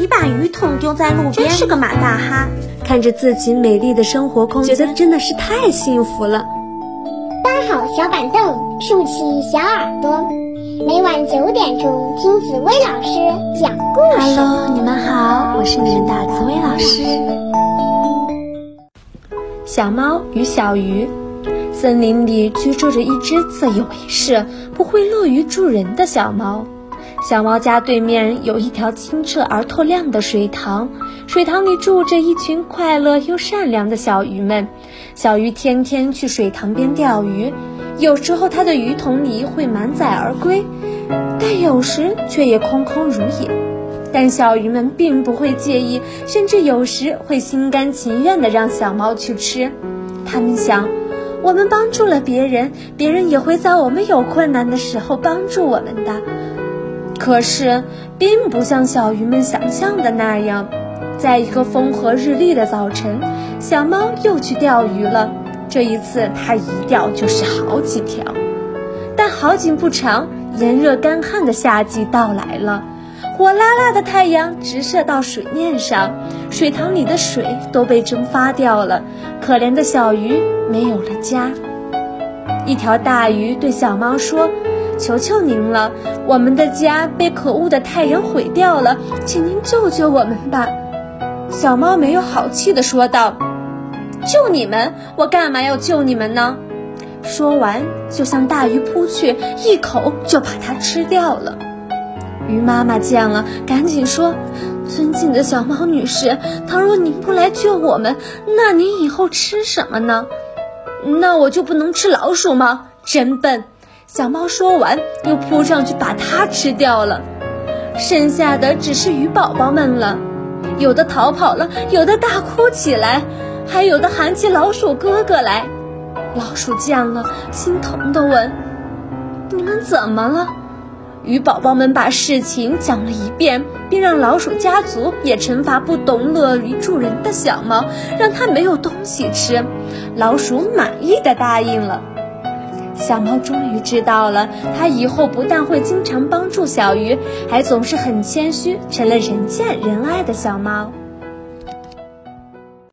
你把鱼桶丢在路边，真是个马大哈。看着自己美丽的生活空间，觉得真的是太幸福了。搬好小板凳，竖起小耳朵，每晚九点钟听紫薇老师讲故事。Hello，你们好，我是你们的紫薇老师。小猫与小鱼，森林里居住着一只自以为是、不会乐于助人的小猫。小猫家对面有一条清澈而透亮的水塘，水塘里住着一群快乐又善良的小鱼们。小鱼天天去水塘边钓鱼，有时候它的鱼桶里会满载而归，但有时却也空空如也。但小鱼们并不会介意，甚至有时会心甘情愿地让小猫去吃。他们想，我们帮助了别人，别人也会在我们有困难的时候帮助我们的。可是，并不像小鱼们想象的那样，在一个风和日丽的早晨，小猫又去钓鱼了。这一次，它一钓就是好几条。但好景不长，炎热干旱的夏季到来了，火辣辣的太阳直射到水面上，水塘里的水都被蒸发掉了。可怜的小鱼没有了家。一条大鱼对小猫说。求求您了，我们的家被可恶的太阳毁掉了，请您救救我们吧！小猫没有好气地说道：“救你们？我干嘛要救你们呢？”说完，就向大鱼扑去，一口就把它吃掉了。鱼妈妈见了，赶紧说：“尊敬的小猫女士，倘若您不来救我们，那您以后吃什么呢？那我就不能吃老鼠吗？真笨！”小猫说完，又扑上去把它吃掉了。剩下的只是鱼宝宝们了，有的逃跑了，有的大哭起来，还有的喊起老鼠哥哥来。老鼠见了，心疼地问：“你们怎么了？”鱼宝宝们把事情讲了一遍，并让老鼠家族也惩罚不懂乐于助人的小猫，让它没有东西吃。老鼠满意的答应了。小猫终于知道了，它以后不但会经常帮助小鱼，还总是很谦虚，成了人见人爱的小猫。